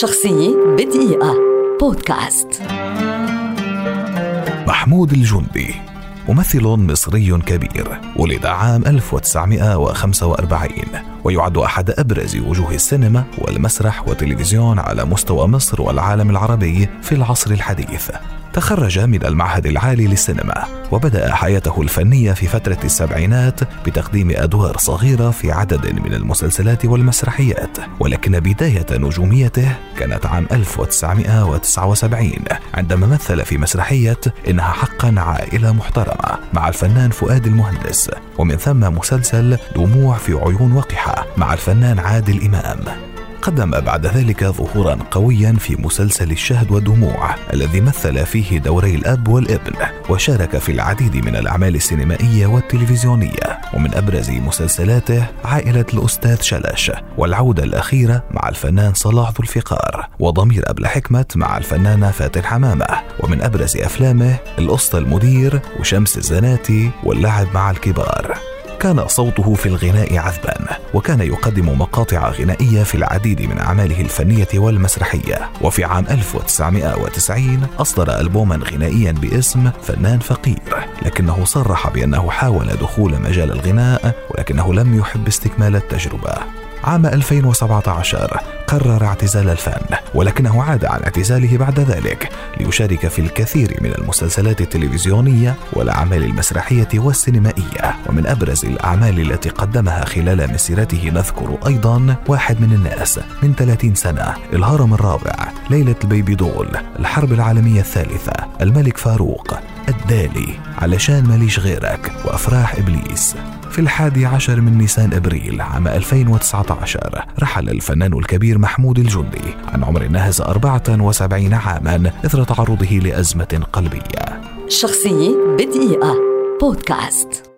شخصية بدقيقة. بودكاست. محمود الجندي ممثل مصري كبير ولد عام 1945 ويعد أحد أبرز وجوه السينما والمسرح والتلفزيون على مستوى مصر والعالم العربي في العصر الحديث. تخرج من المعهد العالي للسينما وبدأ حياته الفنية في فترة السبعينات بتقديم أدوار صغيرة في عدد من المسلسلات والمسرحيات. ولكن بداية نجوميته كانت عام 1979 عندما مثل في مسرحية إنها حقا عائلة محترمة مع الفنان فؤاد المهندس. ومن ثم مسلسل دموع في عيون وقحة مع الفنان عادل إمام. قدم بعد ذلك ظهورا قويا في مسلسل الشهد والدموع الذي مثل فيه دوري الأب والابن وشارك في العديد من الأعمال السينمائية والتلفزيونية. ومن أبرز مسلسلاته عائلة الأستاذ شلش والعودة الأخيرة مع الفنان صلاح ذو الفقار وضمير أبل حكمه مع الفنانة فاتن حمامة. ومن أبرز أفلامه الأسطى المدير وشمس الزناتي واللعب مع الكبار. كان صوته في الغناء عذبا وكان يقدم مقاطع غنائية في العديد من أعماله الفنية والمسرحية. وفي عام 1990 أصدر ألبوما غنائيا باسم فنان فقير لكنه صرح بأنه حاول دخول مجال الغناء ولكنه لم يحب استكمال التجربة. عام 2017 قرر اعتزال الفن ولكنه عاد عن اعتزاله بعد ذلك ليشارك في الكثير من المسلسلات التلفزيونية والأعمال المسرحية والسينمائية. ومن أبرز الأعمال التي قدمها خلال مسيرته نذكر أيضا واحد من الناس من 30 سنة الهرم الرابع ليلة البيبي دول الحرب العالمية الثالثة الملك فاروق. الدالي علشان ماليش غيرك وأفراح إبليس. في الحادي عشر من نيسان أبريل عام 2019 رحل الفنان الكبير محمود الجندي عن عمر ناهز 74 عاما إثر تعرضه لأزمة قلبية. شخصية بدقيقة. بودكاست.